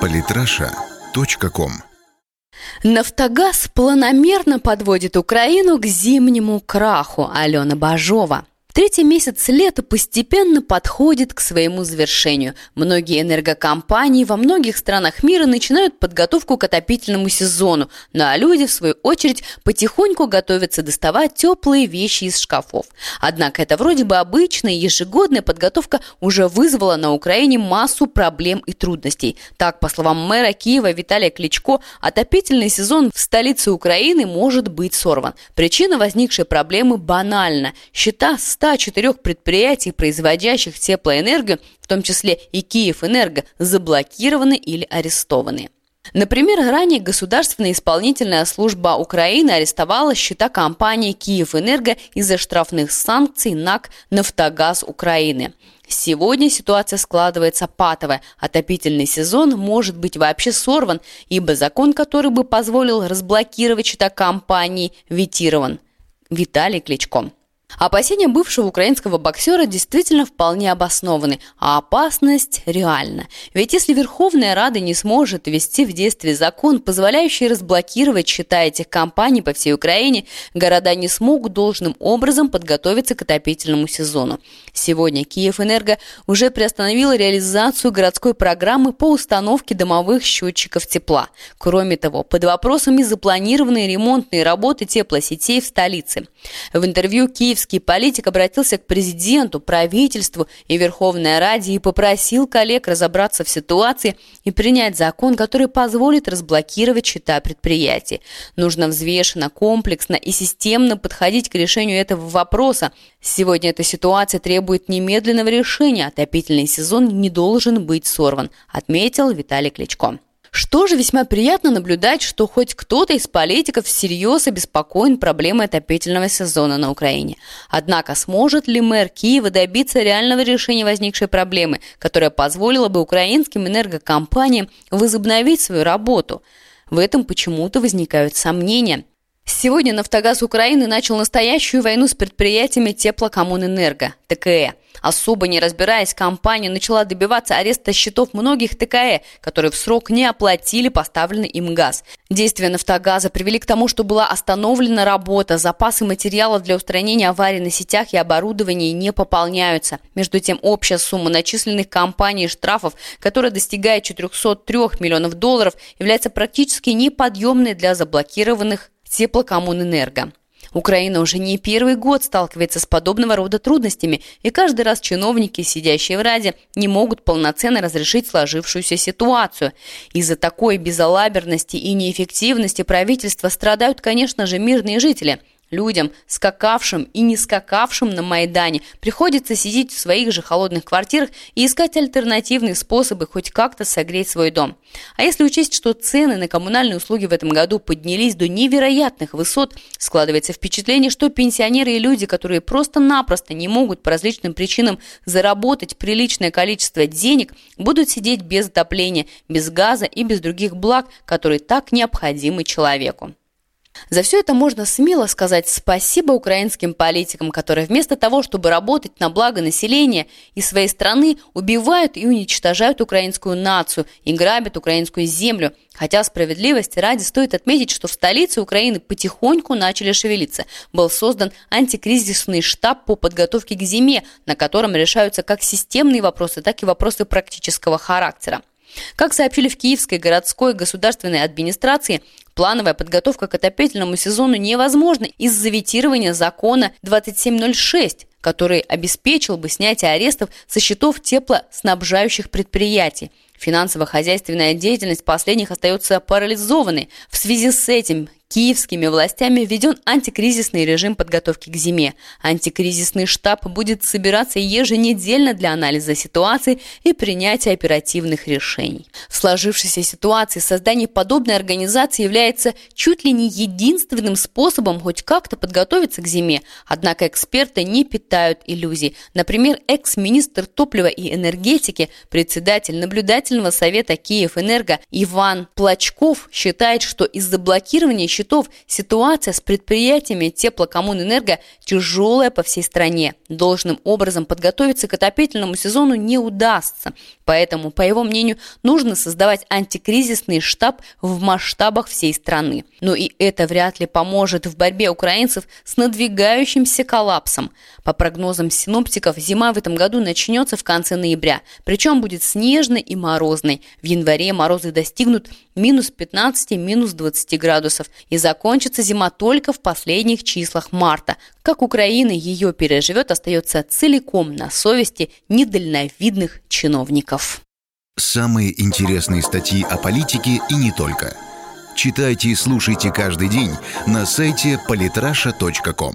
Политраша.ком Нафтогаз планомерно подводит Украину к зимнему краху. Алена Бажова. Третий месяц лета постепенно подходит к своему завершению. Многие энергокомпании во многих странах мира начинают подготовку к отопительному сезону, ну а люди, в свою очередь, потихоньку готовятся доставать теплые вещи из шкафов. Однако это вроде бы обычная ежегодная подготовка уже вызвала на Украине массу проблем и трудностей. Так, по словам мэра Киева Виталия Кличко, отопительный сезон в столице Украины может быть сорван. Причина возникшей проблемы банальна. Счета 104 предприятий, производящих теплоэнергию, в том числе и Киевэнерго, заблокированы или арестованы. Например, ранее Государственная исполнительная служба Украины арестовала счета компании «Киевэнерго» из-за штрафных санкций НАК «Нафтогаз Украины». Сегодня ситуация складывается патовая. Отопительный сезон может быть вообще сорван, ибо закон, который бы позволил разблокировать счета компании, ветирован. Виталий Кличко. Опасения бывшего украинского боксера действительно вполне обоснованы, а опасность реальна. Ведь если Верховная Рада не сможет ввести в действие закон, позволяющий разблокировать счета этих компаний по всей Украине, города не смогут должным образом подготовиться к отопительному сезону. Сегодня Киев-Энерго уже приостановила реализацию городской программы по установке домовых счетчиков тепла. Кроме того, под вопросами запланированные ремонтные работы теплосетей в столице. В интервью Киев киевский политик обратился к президенту, правительству и Верховной Раде и попросил коллег разобраться в ситуации и принять закон, который позволит разблокировать счета предприятий. Нужно взвешенно, комплексно и системно подходить к решению этого вопроса. Сегодня эта ситуация требует немедленного решения. Отопительный сезон не должен быть сорван, отметил Виталий Кличко. Что же весьма приятно наблюдать, что хоть кто-то из политиков всерьез обеспокоен проблемой отопительного сезона на Украине. Однако сможет ли мэр Киева добиться реального решения возникшей проблемы, которая позволила бы украинским энергокомпаниям возобновить свою работу? В этом почему-то возникают сомнения. Сегодня «Нафтогаз Украины» начал настоящую войну с предприятиями теплокоммунэнерго, ТКЭ. Особо не разбираясь, компания начала добиваться ареста счетов многих ТКЭ, которые в срок не оплатили поставленный им газ. Действия «Нафтогаза» привели к тому, что была остановлена работа, запасы материалов для устранения аварий на сетях и оборудовании не пополняются. Между тем, общая сумма начисленных компанией штрафов, которая достигает 403 миллионов долларов, является практически неподъемной для заблокированных теплокоммунэнерго. Украина уже не первый год сталкивается с подобного рода трудностями, и каждый раз чиновники, сидящие в Раде, не могут полноценно разрешить сложившуюся ситуацию. Из-за такой безалаберности и неэффективности правительства страдают, конечно же, мирные жители – Людям, скакавшим и не скакавшим на Майдане, приходится сидеть в своих же холодных квартирах и искать альтернативные способы хоть как-то согреть свой дом. А если учесть, что цены на коммунальные услуги в этом году поднялись до невероятных высот, складывается впечатление, что пенсионеры и люди, которые просто-напросто не могут по различным причинам заработать приличное количество денег, будут сидеть без отопления, без газа и без других благ, которые так необходимы человеку. За все это можно смело сказать спасибо украинским политикам, которые вместо того, чтобы работать на благо населения и своей страны, убивают и уничтожают украинскую нацию и грабят украинскую землю. Хотя справедливости ради стоит отметить, что в столице Украины потихоньку начали шевелиться. Был создан антикризисный штаб по подготовке к зиме, на котором решаются как системные вопросы, так и вопросы практического характера. Как сообщили в Киевской городской государственной администрации, плановая подготовка к отопительному сезону невозможна из-за ветирования закона 2706, который обеспечил бы снятие арестов со счетов теплоснабжающих предприятий. Финансово-хозяйственная деятельность последних остается парализованной. В связи с этим Киевскими властями введен антикризисный режим подготовки к зиме. Антикризисный штаб будет собираться еженедельно для анализа ситуации и принятия оперативных решений. В сложившейся ситуации создание подобной организации является чуть ли не единственным способом хоть как-то подготовиться к зиме. Однако эксперты не питают иллюзий. Например, экс-министр топлива и энергетики, председатель наблюдательного совета Киев-Энерго Иван Плачков считает, что из-за блокирования счетов, ситуация с предприятиями теплокоммунэнерго тяжелая по всей стране. Должным образом подготовиться к отопительному сезону не удастся. Поэтому, по его мнению, нужно создавать антикризисный штаб в масштабах всей страны. Но и это вряд ли поможет в борьбе украинцев с надвигающимся коллапсом. По прогнозам синоптиков, зима в этом году начнется в конце ноября, причем будет снежной и морозной. В январе морозы достигнут минус 15, минус 20 градусов, и закончится зима только в последних числах марта. Как Украина ее переживет, остается целиком на совести недальновидных чиновников. Самые интересные статьи о политике и не только. Читайте и слушайте каждый день на сайте polytrasha.com.